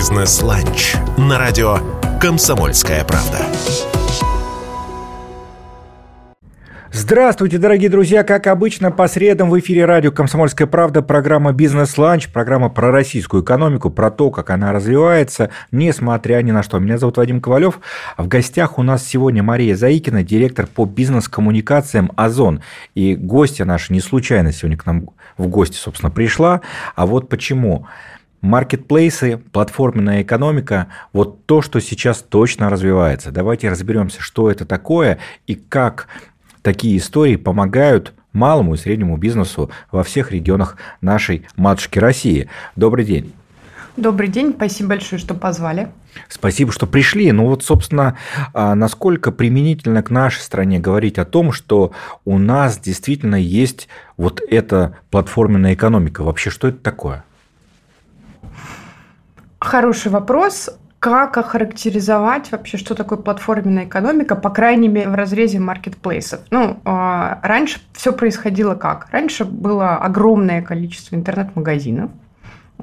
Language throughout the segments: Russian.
Бизнес-ланч на радио «Комсомольская правда». Здравствуйте, дорогие друзья! Как обычно, по средам в эфире радио «Комсомольская правда» программа «Бизнес-ланч», программа про российскую экономику, про то, как она развивается, несмотря ни на что. Меня зовут Вадим Ковалев. В гостях у нас сегодня Мария Заикина, директор по бизнес-коммуникациям «Озон». И гостья наша не случайно сегодня к нам в гости, собственно, пришла. А вот почему. Маркетплейсы, платформенная экономика – вот то, что сейчас точно развивается. Давайте разберемся, что это такое и как такие истории помогают малому и среднему бизнесу во всех регионах нашей матушки России. Добрый день. Добрый день, спасибо большое, что позвали. Спасибо, что пришли. Ну вот, собственно, а, насколько применительно к нашей стране говорить о том, что у нас действительно есть вот эта платформенная экономика. Вообще, что это такое? Хороший вопрос. Как охарактеризовать вообще, что такое платформенная экономика, по крайней мере, в разрезе маркетплейсов? Ну, а, раньше все происходило как? Раньше было огромное количество интернет-магазинов,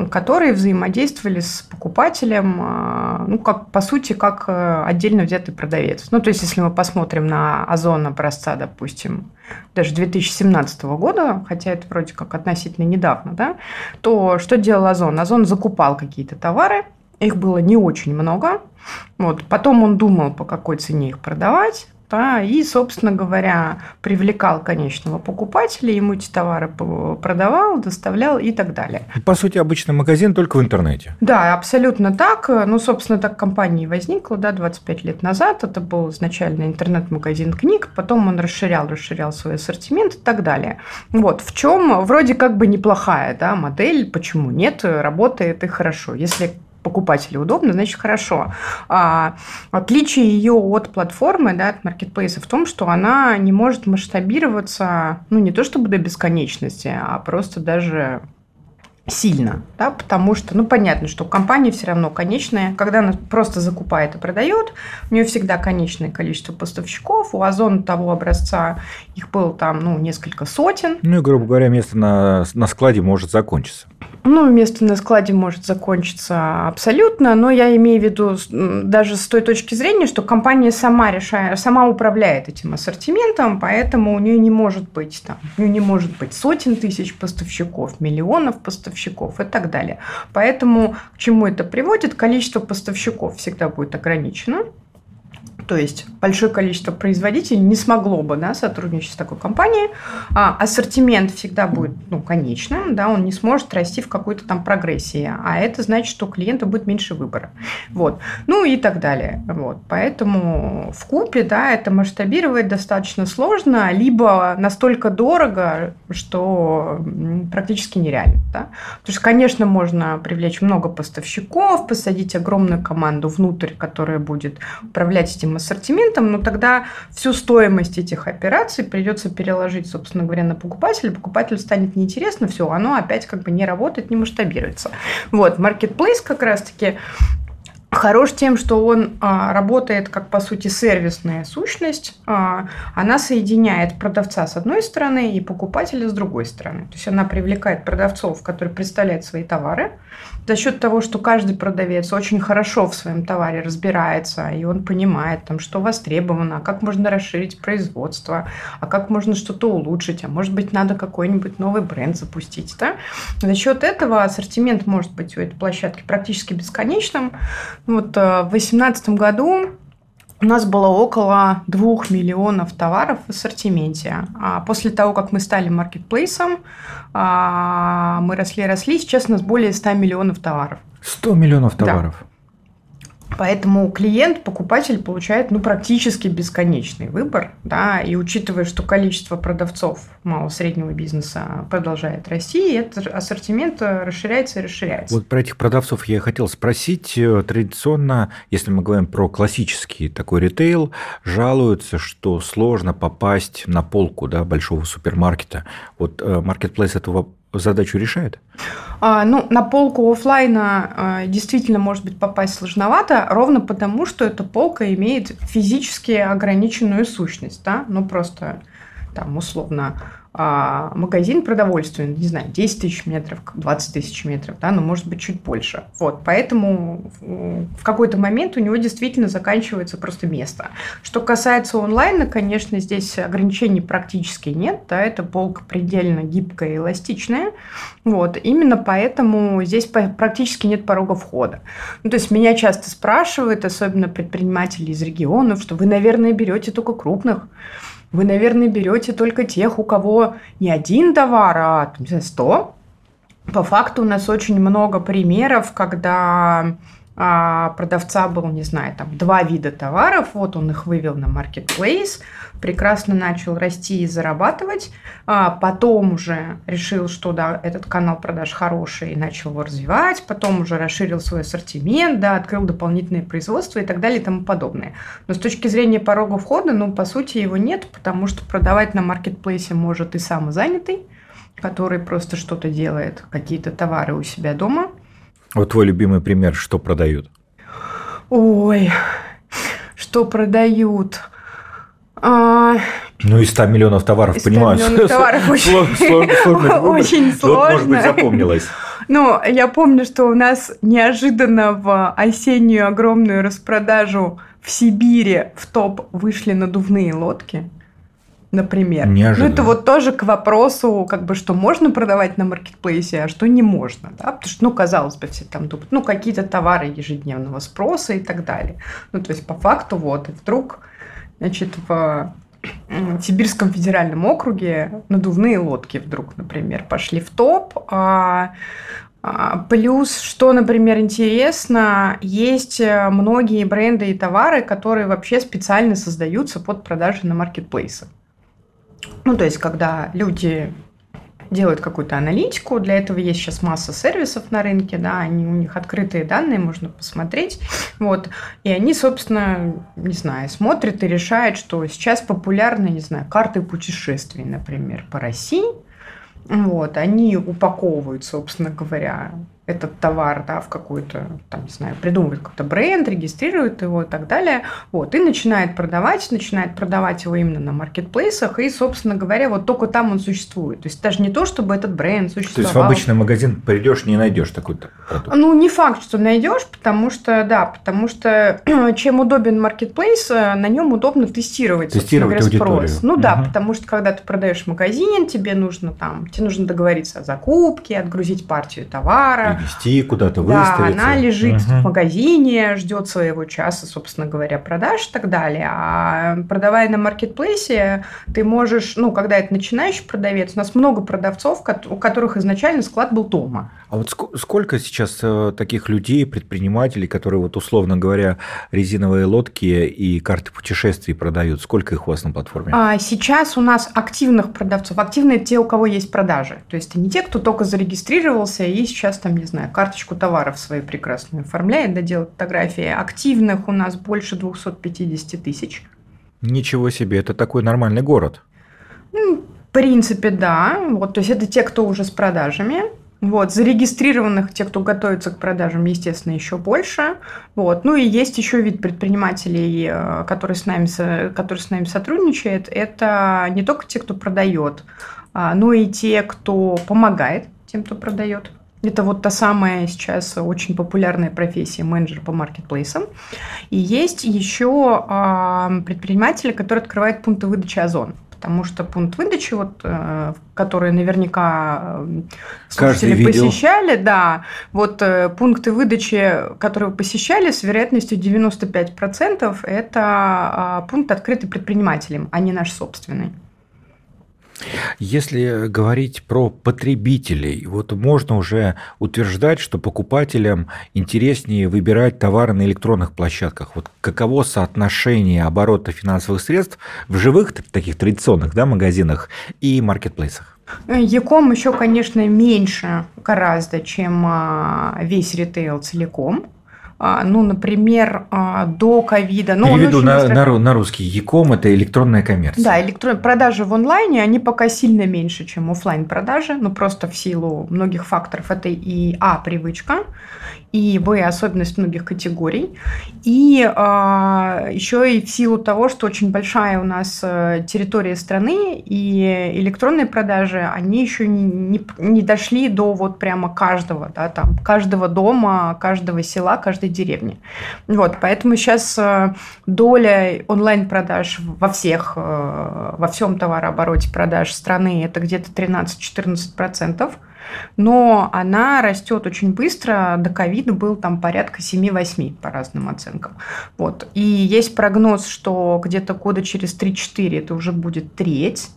которые взаимодействовали с покупателем, а, ну, как, по сути, как э, отдельно взятый продавец. Ну, то есть, если мы посмотрим на Озон образца, допустим, даже 2017 года, хотя это вроде как относительно недавно, да, то что делал Озон? Озон закупал какие-то товары – их было не очень много. Вот. Потом он думал, по какой цене их продавать. Да, и, собственно говоря, привлекал конечного покупателя, ему эти товары продавал, доставлял и так далее. По сути, обычный магазин только в интернете. Да, абсолютно так. Ну, собственно, так компания и возникла да, 25 лет назад. Это был изначально интернет-магазин книг, потом он расширял, расширял свой ассортимент и так далее. Вот, в чем вроде как бы неплохая да, модель, почему нет, работает и хорошо. Если покупателю удобно, значит хорошо. А, отличие ее от платформы, да, от маркетплейса в том, что она не может масштабироваться, ну не то чтобы до бесконечности, а просто даже сильно, да, потому что, ну, понятно, что компания все равно конечная, когда она просто закупает и продает, у нее всегда конечное количество поставщиков, у Озона того образца их было там, ну, несколько сотен. Ну, и, грубо говоря, место на, на складе может закончиться. Ну, место на складе может закончиться абсолютно, но я имею в виду даже с той точки зрения, что компания сама решает, сама управляет этим ассортиментом, поэтому у нее не может быть там, у нее не может быть сотен тысяч поставщиков, миллионов поставщиков и так далее. Поэтому к чему это приводит? Количество поставщиков всегда будет ограничено. То есть большое количество производителей не смогло бы да, сотрудничать с такой компанией. А ассортимент всегда будет ну, конечным, да, он не сможет расти в какой-то там прогрессии. А это значит, что у клиента будет меньше выбора. Вот. Ну и так далее. Вот. Поэтому в купе да, это масштабировать достаточно сложно, либо настолько дорого, что практически нереально. Да? Потому что, конечно, можно привлечь много поставщиков, посадить огромную команду внутрь, которая будет управлять этим ассортиментом, но тогда всю стоимость этих операций придется переложить, собственно говоря, на покупателя. Покупателю станет неинтересно, все, оно опять как бы не работает, не масштабируется. Вот, Marketplace как раз-таки Хорош тем, что он а, работает как, по сути, сервисная сущность. А, она соединяет продавца с одной стороны и покупателя с другой стороны. То есть она привлекает продавцов, которые представляют свои товары, за счет того, что каждый продавец очень хорошо в своем товаре разбирается, и он понимает, там, что востребовано, как можно расширить производство, а как можно что-то улучшить, а может быть, надо какой-нибудь новый бренд запустить. Да? За счет этого ассортимент может быть у этой площадки практически бесконечным. Вот э, в 2018 году у нас было около 2 миллионов товаров в ассортименте. А после того, как мы стали маркетплейсом, а, мы росли-росли, сейчас у нас более 100 миллионов товаров. 100 миллионов товаров? Да. Поэтому клиент, покупатель получает ну, практически бесконечный выбор. Да, и учитывая, что количество продавцов малого среднего бизнеса продолжает расти, этот ассортимент расширяется и расширяется. Вот про этих продавцов я хотел спросить. Традиционно, если мы говорим про классический такой ритейл, жалуются, что сложно попасть на полку да, большого супермаркета. Вот маркетплейс э, этого задачу решает? А, ну, на полку офлайна а, действительно может быть попасть сложновато, ровно потому, что эта полка имеет физически ограниченную сущность, да, ну просто там условно а, магазин продовольствия, не знаю, 10 тысяч метров, 20 тысяч метров, да, но может быть чуть больше. Вот, поэтому в какой-то момент у него действительно заканчивается просто место. Что касается онлайна, конечно, здесь ограничений практически нет, да, это полка предельно гибкая и эластичная, вот, именно поэтому здесь практически нет порога входа. Ну, то есть меня часто спрашивают, особенно предприниматели из регионов, что вы, наверное, берете только крупных, вы, наверное, берете только тех, у кого не один товар, а там, 100. По факту у нас очень много примеров, когда а продавца был, не знаю, там два вида товаров, вот он их вывел на marketplace, прекрасно начал расти и зарабатывать, а потом уже решил, что да, этот канал продаж хороший, и начал его развивать, потом уже расширил свой ассортимент, да, открыл дополнительные производства и так далее и тому подобное. Но с точки зрения порога входа, ну, по сути, его нет, потому что продавать на маркетплейсе может и самозанятый, который просто что-то делает, какие-то товары у себя дома – вот твой любимый пример, что продают? Ой, что продают? А... Ну, из 100 миллионов товаров, из 100 понимаю. миллионов товаров очень, сложно. Очень сложно. может быть, запомнилось. Ну, я помню, что у нас неожиданно в осеннюю огромную распродажу в Сибири в топ вышли надувные лодки например. Неожиданно. Ну, это вот тоже к вопросу, как бы, что можно продавать на маркетплейсе, а что не можно, да, потому что, ну, казалось бы, все там думают, ну, какие-то товары ежедневного спроса и так далее. Ну, то есть, по факту, вот, и вдруг, значит, в Сибирском федеральном округе надувные лодки вдруг, например, пошли в топ, а а, Плюс, что, например, интересно, есть э, многие бренды и товары, которые вообще специально создаются под продажи на маркетплейсах. Ну, то есть, когда люди делают какую-то аналитику, для этого есть сейчас масса сервисов на рынке, да, они, у них открытые данные, можно посмотреть, вот, и они, собственно, не знаю, смотрят и решают, что сейчас популярны, не знаю, карты путешествий, например, по России, вот, они упаковывают, собственно говоря, этот товар да, в какую-то, там, не знаю, придумывает какой-то бренд, регистрирует его и так далее, вот, и начинает продавать, начинает продавать его именно на маркетплейсах, и, собственно говоря, вот только там он существует. То есть даже не то, чтобы этот бренд существовал. То есть в обычный магазин придешь, не найдешь такой продукт? Ну, не факт, что найдешь, потому что, да, потому что чем удобен маркетплейс, э, на нем удобно тестировать, тестировать говоря, аудиторию. спрос. Ну угу. да, потому что когда ты продаешь магазин, тебе нужно там, тебе нужно договориться о закупке, отгрузить партию товара, Привезти куда-то, да, выставиться. она лежит угу. в магазине, ждет своего часа, собственно говоря, продаж и так далее. А продавая на маркетплейсе, ты можешь, ну, когда это начинающий продавец, у нас много продавцов, у которых изначально склад был дома. А вот сколько сейчас э, таких людей, предпринимателей, которые, вот условно говоря, резиновые лодки и карты путешествий продают? Сколько их у вас на платформе? А сейчас у нас активных продавцов. Активные те, у кого есть продажи. То есть не те, кто только зарегистрировался и сейчас там, не знаю, карточку товаров свою прекрасную оформляет, да, делает фотографии. Активных у нас больше 250 тысяч. Ничего себе, это такой нормальный город. В принципе, да. Вот, то есть это те, кто уже с продажами. Вот, зарегистрированных, те, кто готовится к продажам, естественно, еще больше. Вот. Ну и есть еще вид предпринимателей, э, который с нами, который с нами сотрудничает. Это не только те, кто продает, а, но и те, кто помогает тем, кто продает. Это вот та самая сейчас очень популярная профессия менеджер по маркетплейсам. И есть еще а, предприниматели, которые открывают пункты выдачи Озон потому что пункт выдачи, вот, э, который наверняка э, слушатели посещали, да, вот э, пункты выдачи, которые посещали, с вероятностью 95% это а, пункт открытый предпринимателем, а не наш собственный. Если говорить про потребителей, вот можно уже утверждать, что покупателям интереснее выбирать товары на электронных площадках. Вот каково соотношение оборота финансовых средств в живых таких традиционных да, магазинах и маркетплейсах? Яком еще, конечно, меньше гораздо, чем а, весь ритейл целиком. А, ну, например, а, до ковида. Ну, Переведу на, быстро... на, на русский. Яком – это электронная коммерция. Да, электрон... продажи в онлайне, они пока сильно меньше, чем офлайн продажи, ну, просто в силу многих факторов. Это и, а, привычка, и б, особенность многих категорий, и э, еще и в силу того, что очень большая у нас э, территория страны, и электронные продажи, они еще не, не, не дошли до вот прямо каждого, да, там, каждого дома, каждого села, каждой деревни. Вот, поэтому сейчас э, доля онлайн-продаж во всех, э, во всем товарообороте продаж страны это где-то 13-14%, но она растет очень быстро. До ковида был там порядка 7-8 по разным оценкам. Вот. И есть прогноз, что где-то года через 3-4 это уже будет треть.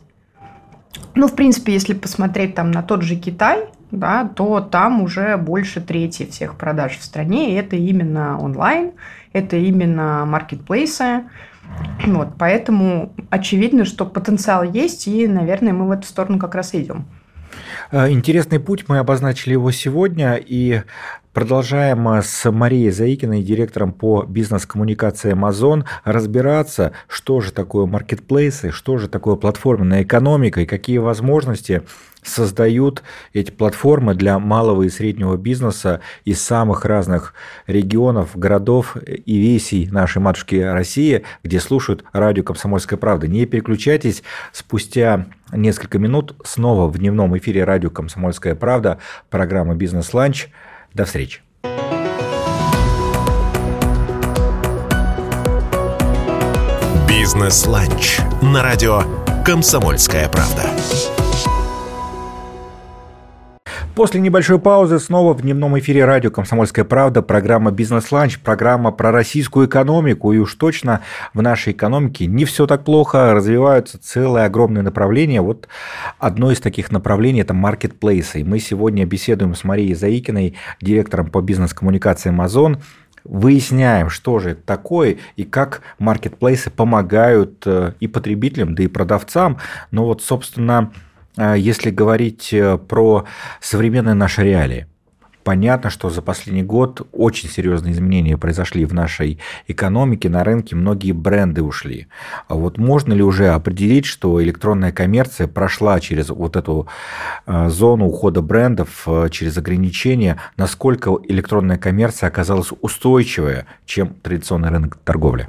Ну, в принципе, если посмотреть там на тот же Китай, да, то там уже больше трети всех продаж в стране. И это именно онлайн, это именно маркетплейсы. Вот, поэтому очевидно, что потенциал есть, и, наверное, мы в эту сторону как раз идем. Э, интересный путь, мы обозначили его сегодня, и Продолжаем э, с Марией Заикиной, директором по бизнес-коммуникации Amazon, разбираться, что же такое маркетплейсы, что же такое платформенная экономика и какие возможности создают эти платформы для малого и среднего бизнеса из самых разных регионов, городов и весей нашей матушки России, где слушают радио «Комсомольская правда». Не переключайтесь, спустя несколько минут снова в дневном эфире радио «Комсомольская правда» программа «Бизнес-ланч». До встречи. Бизнес-ланч на радио «Комсомольская правда». После небольшой паузы снова в дневном эфире радио «Комсомольская правда» программа «Бизнес-ланч», программа про российскую экономику. И уж точно в нашей экономике не все так плохо, развиваются целые огромные направления. Вот одно из таких направлений – это маркетплейсы. И мы сегодня беседуем с Марией Заикиной, директором по бизнес-коммуникации Amazon, выясняем, что же это такое и как маркетплейсы помогают э, и потребителям, да и продавцам. Но вот, собственно, а если говорить э, про современные наши реалии, понятно, что за последний год очень серьезные изменения произошли в нашей экономике, на рынке многие бренды ушли. А вот можно ли уже определить, что электронная коммерция прошла через вот эту э, зону ухода брендов, э, через ограничения, насколько электронная коммерция оказалась устойчивая, чем традиционный рынок торговли?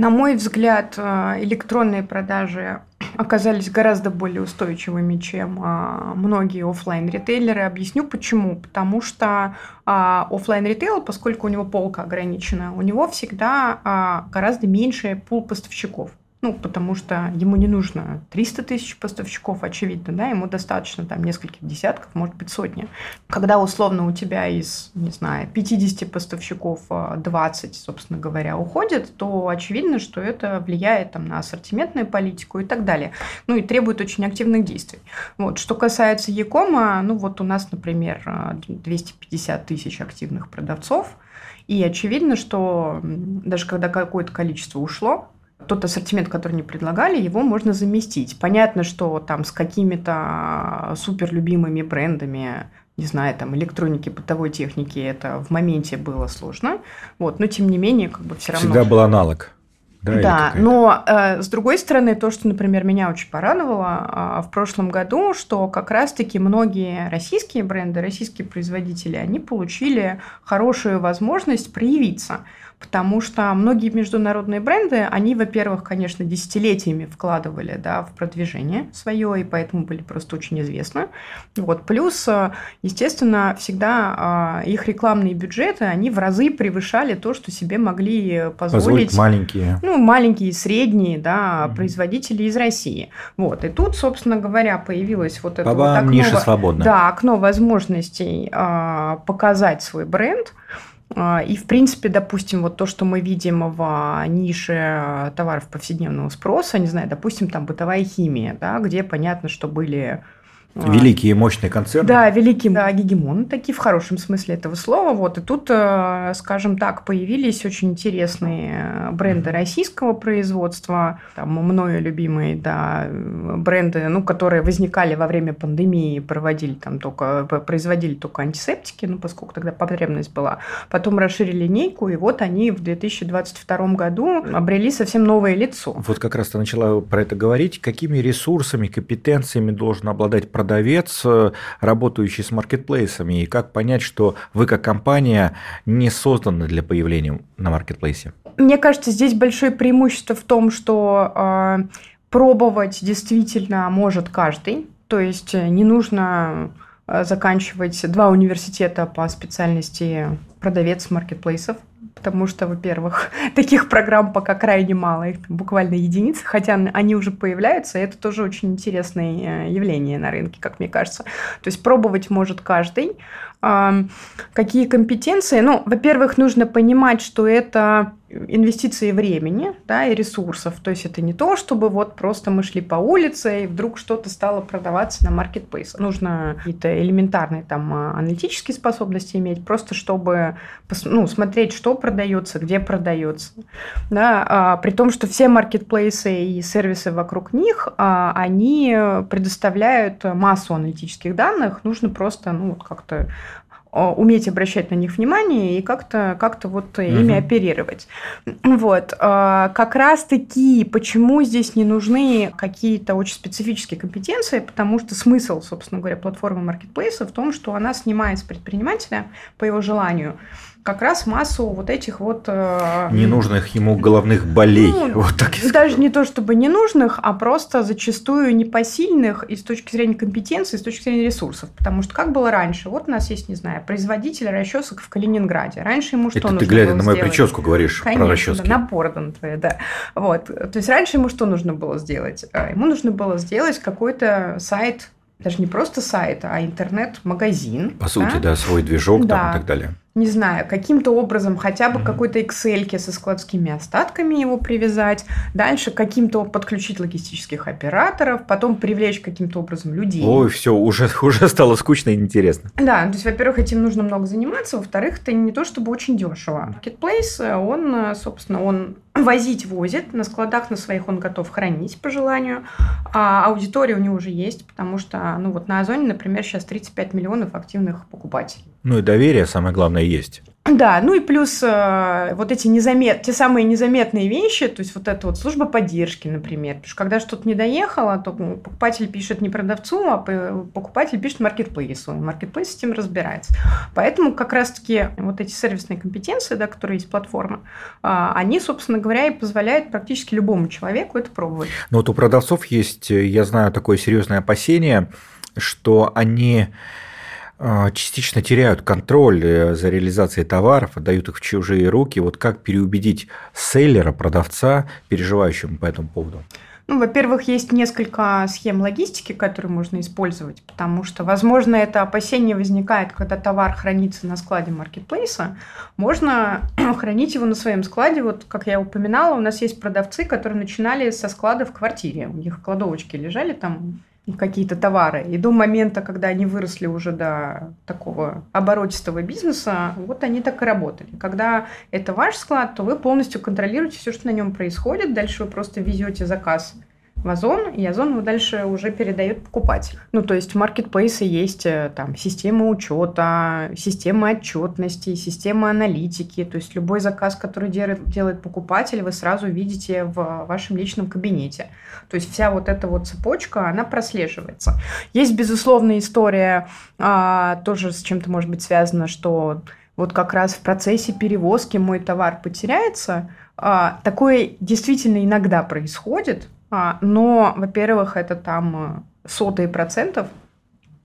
На мой взгляд, электронные продажи оказались гораздо более устойчивыми, чем а, многие офлайн ритейлеры. Объясню почему. Потому что а, офлайн ритейл, поскольку у него полка ограничена, у него всегда гораздо меньше пул поставщиков. Ну, потому что ему не нужно 300 тысяч поставщиков, очевидно, да, ему достаточно там нескольких десятков, может быть, сотни. Когда условно у тебя из, не знаю, 50 поставщиков 20, а, собственно говоря, уходит, то очевидно, что это влияет там на ассортиментную политику и так далее. Ну, и требует очень активных действий. Вот. Что касается Якома, ну, вот у нас, например, 250 тысяч активных продавцов, и очевидно, что даже когда какое-то количество ушло, тот ассортимент, который не предлагали, его можно заместить. Понятно, что там с какими-то супер любимыми брендами, не знаю, там электроники, бытовой техники, это в моменте было сложно. Вот, но тем не менее, как бы все равно. Всегда был аналог. Да, да но э, с другой стороны, то, что, например, меня очень порадовало э, в прошлом году, что как раз-таки многие российские бренды, российские производители, они получили хорошую возможность проявиться потому что многие международные бренды, они, во-первых, конечно, десятилетиями вкладывали да, в продвижение свое, и поэтому были просто очень известны. Вот. Плюс, естественно, всегда а, их рекламные бюджеты, они в разы превышали то, что себе могли позволить, позволить маленькие. Ну, маленькие, средние да, mm-hmm. производители из России. Вот. И тут, собственно говоря, появилось вот это Баба, вот окно, ниша свободна. Да, окно возможностей а, показать свой бренд. А, и, в принципе, допустим, вот то, что мы видим в нише товаров повседневного спроса, не знаю, допустим, там бытовая химия, да, где понятно, что были а. Великие мощные концерны. Да, великие да, гегемоны, такие в хорошем смысле этого слова. Вот. И тут, э, скажем так, появились очень интересные бренды российского производства, там мною любимые да, бренды, ну, которые возникали во время пандемии, проводили там только, производили только антисептики, ну, поскольку тогда потребность была. Потом расширили линейку, и вот они в 2022 году обрели совсем новое лицо. Вот как раз ты начала про это говорить. Какими ресурсами, компетенциями должен обладать продавец, э, работающий с маркетплейсами, и как понять, что вы как компания не созданы для появления на маркетплейсе? Мне кажется, здесь большое преимущество в том, что э, пробовать действительно может каждый. То есть э, не нужно э, заканчивать два университета по специальности продавец маркетплейсов, потому что, во-первых, таких программ пока крайне мало, их буквально единицы, хотя они уже появляются, и это тоже очень интересное э, явление на рынке, как мне кажется. То есть пробовать может каждый. Какие компетенции? Ну, во-первых, нужно понимать, что это инвестиции времени да, и ресурсов. То есть это не то, чтобы вот просто мы шли по улице и вдруг что-то стало продаваться на маркетплейс. Нужно какие-то элементарные там а, аналитические способности иметь, просто чтобы ну, смотреть, что продается, где продается. Да, а, при том, что все маркетплейсы и сервисы вокруг них, а, они предоставляют массу аналитических данных, нужно просто ну, как-то Э, уметь обращать на них внимание и как-то как вот угу. ими оперировать. Вот. Э, как раз-таки, почему здесь не нужны какие-то очень специфические компетенции, потому что смысл, собственно говоря, платформы маркетплейса в том, что она снимает с предпринимателя по его желанию как раз массу вот этих вот... Э, ненужных ему головных болей. Ну, вот так даже не то чтобы ненужных, а просто зачастую непосильных и с точки зрения компетенции, и с точки зрения ресурсов. Потому что как было раньше? Вот у нас есть, не знаю, производитель расчесок в Калининграде. Раньше ему что Это нужно ты глядя было на мою сделать? прическу говоришь Конечно, про расчески. Да, на твои, да. Вот. То есть раньше ему что нужно было сделать? Э, ему нужно было сделать какой-то сайт даже не просто сайт, а интернет-магазин. По сути, да, свой движок да. там и так далее не знаю, каким-то образом хотя бы какой-то Excel со складскими остатками его привязать, дальше каким-то подключить логистических операторов, потом привлечь каким-то образом людей. Ой, все, уже, уже стало скучно и интересно. Да, то есть, во-первых, этим нужно много заниматься, во-вторых, это не то чтобы очень дешево. Marketplace, он, собственно, он возить возит, на складах на своих он готов хранить по желанию, а аудитория у него уже есть, потому что, ну вот на Озоне, например, сейчас 35 миллионов активных покупателей. Ну и доверие, самое главное, есть. Да, ну и плюс э, вот эти незамет, те самые незаметные вещи, то есть вот эта вот служба поддержки, например. Потому что когда что-то не доехало, то покупатель пишет не продавцу, а покупатель пишет маркетплейсу. И маркетплейс с этим разбирается. Поэтому как раз-таки вот эти сервисные компетенции, да, которые есть платформа, э, они, собственно говоря, и позволяют практически любому человеку это пробовать. Но вот у продавцов есть, я знаю, такое серьезное опасение, что они частично теряют контроль э, за реализацией товаров, отдают их в чужие руки. Вот как переубедить селлера, продавца, переживающему по этому поводу? Ну, во-первых, есть несколько схем логистики, которые можно использовать, потому что, возможно, это опасение возникает, когда товар хранится на складе маркетплейса. Можно хранить его на своем складе. Вот, как я упоминала, у нас есть продавцы, которые начинали со склада в квартире. У них кладовочки лежали там какие-то товары. И до момента, когда они выросли уже до такого оборотистого бизнеса, вот они так и работали. Когда это ваш склад, то вы полностью контролируете все, что на нем происходит. Дальше вы просто везете заказ в Озон, и Озон его дальше уже передает покупатель. Ну, то есть в маркетплейсе есть э, там система учета, система отчетности, система аналитики. То есть любой заказ, который делает покупатель, вы сразу видите в вашем личном кабинете. То есть вся вот эта вот цепочка, она прослеживается. Есть, безусловно, история а, тоже с чем-то может быть связана, что вот как раз в процессе перевозки мой товар потеряется. А, такое действительно иногда происходит, но, во-первых, это там э, сотые процентов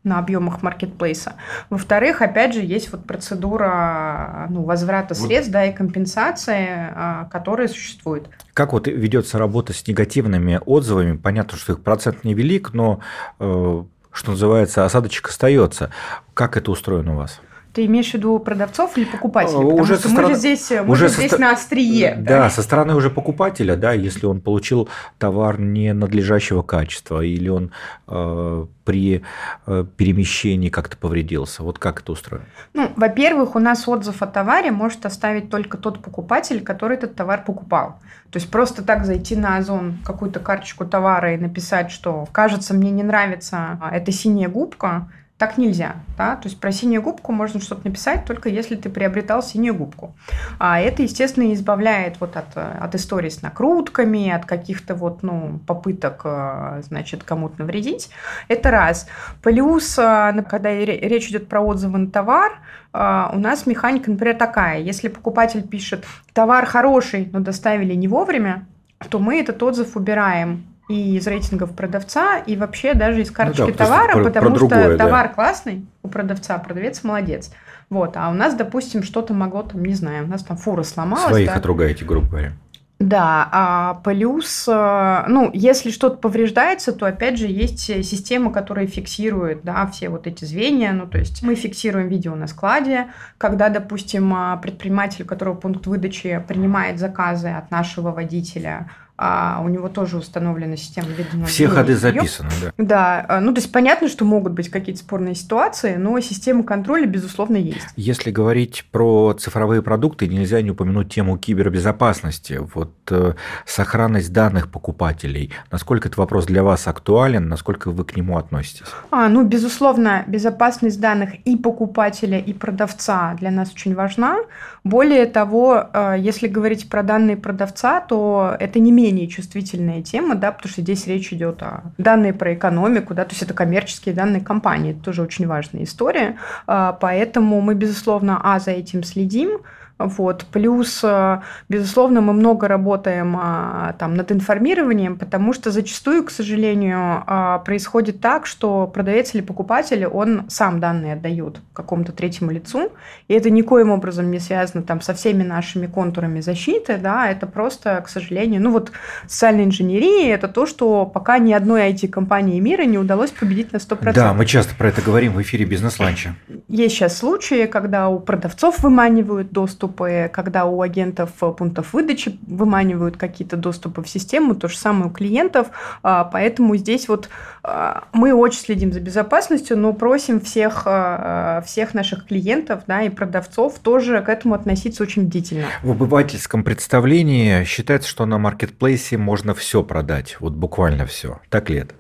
на объемах маркетплейса. Во-вторых, опять же, есть вот процедура ну, возврата средств, да, и компенсации, а, которая существует. Как вот ведется работа с негативными отзывами? Понятно, что их процент невелик, но, э, что называется, осадочек остается. Как это устроено у вас? Ты имеешь в виду продавцов или покупателей? Потому уже что мы же здесь, мы уже же здесь на острие. Да, да, со стороны уже покупателя, да, если он получил товар ненадлежащего качества или он э, при э, перемещении как-то повредился. Вот как это устроено? Ну, во-первых, у нас отзыв о товаре может оставить только тот покупатель, который этот товар покупал. То есть просто так зайти на Озон, какую-то карточку товара и написать, что кажется, мне не нравится эта синяя губка, Так нельзя. Да? То есть про синюю губку можно что-то написать, только если ты приобретал синюю губку. А это, естественно, избавляет вот от, от истории с накрутками, от каких-то вот, ну, попыток, э, значит, кому-то навредить. Это раз. Плюс, э, когда речь идет про отзывы на товар, э, у нас механика, например, такая. Если покупатель пишет, товар хороший, но доставили не вовремя, то мы этот отзыв убираем и из рейтингов продавца, и вообще даже из карточки ну да, товара, про, потому про другое, что товар да. классный у продавца, продавец молодец. Вот, а у нас, допустим, что-то могло там, не знаю, у нас там фура сломалась. Своих да? отругаете, грубо говоря. Да, а плюс, э, ну, если что-то повреждается, то опять же есть система, которая фиксирует, да, все вот эти звенья, ну, то есть мы фиксируем видео на складе, когда, допустим, предприниматель, у которого пункт выдачи принимает заказы от нашего водителя, а у него тоже установлена система ведения. Все ходы записаны, да. Да, а, ну то есть понятно, что могут быть какие-то спорные ситуации, но система контроля, безусловно, есть. Если говорить про цифровые продукты, нельзя не упомянуть тему кибербезопасности. Вот э, сохранность данных покупателей, насколько этот вопрос для вас актуален, насколько вы к нему относитесь? А, ну, безусловно, безопасность данных и покупателя, и продавца для нас очень важна. Более того, э, если говорить про данные продавца, то это не менее чувствительная тема, да, потому что здесь речь идет о данные про экономику, да, то есть это коммерческие данные компании, это тоже очень важная история, а, поэтому мы, безусловно, а, за этим следим, вот. Плюс, э, безусловно, мы много работаем а, там, над информированием, потому что зачастую, к сожалению, а, происходит так, что продавец или покупатель, он сам данные отдает какому-то третьему лицу, и это никоим образом не связано там, со всеми нашими контурами защиты, да, это просто, к сожалению, ну вот социальная инженерия – это то, что пока ни одной IT-компании мира не удалось победить на 100%. Да, мы часто про это говорим в эфире «Бизнес-ланча». Есть сейчас случаи, когда у продавцов выманивают доступ доступы, когда у агентов пунктов выдачи выманивают какие-то доступы в систему, то же самое у клиентов. А, поэтому здесь вот а, мы очень следим за безопасностью, но просим всех, а, всех наших клиентов да, и продавцов тоже к этому относиться очень бдительно. В обывательском представлении считается, что на маркетплейсе можно все продать, вот буквально все. Так ли это?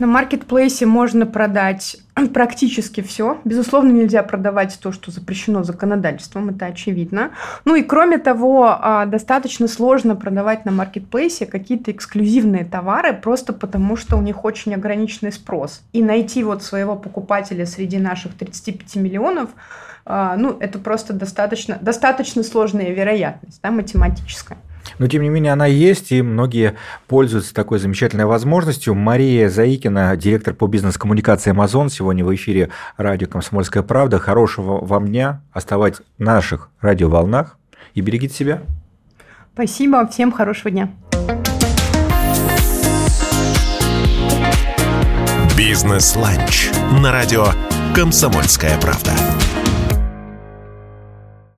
На маркетплейсе можно продать практически все. Безусловно, нельзя продавать то, что запрещено законодательством, это очевидно. Ну и кроме того, а, достаточно сложно продавать на маркетплейсе какие-то эксклюзивные товары, просто потому что у них очень ограниченный спрос. И найти вот своего покупателя среди наших 35 миллионов, а, ну, это просто достаточно, достаточно сложная вероятность, да, математическая. Но, тем не менее, она есть, и многие пользуются такой замечательной возможностью. Мария Заикина, директор по бизнес-коммуникации Amazon, сегодня в эфире радио «Комсомольская правда». Хорошего вам дня, оставать в наших радиоволнах и берегите себя. Спасибо, всем хорошего дня. Бизнес-ланч на радио «Комсомольская правда».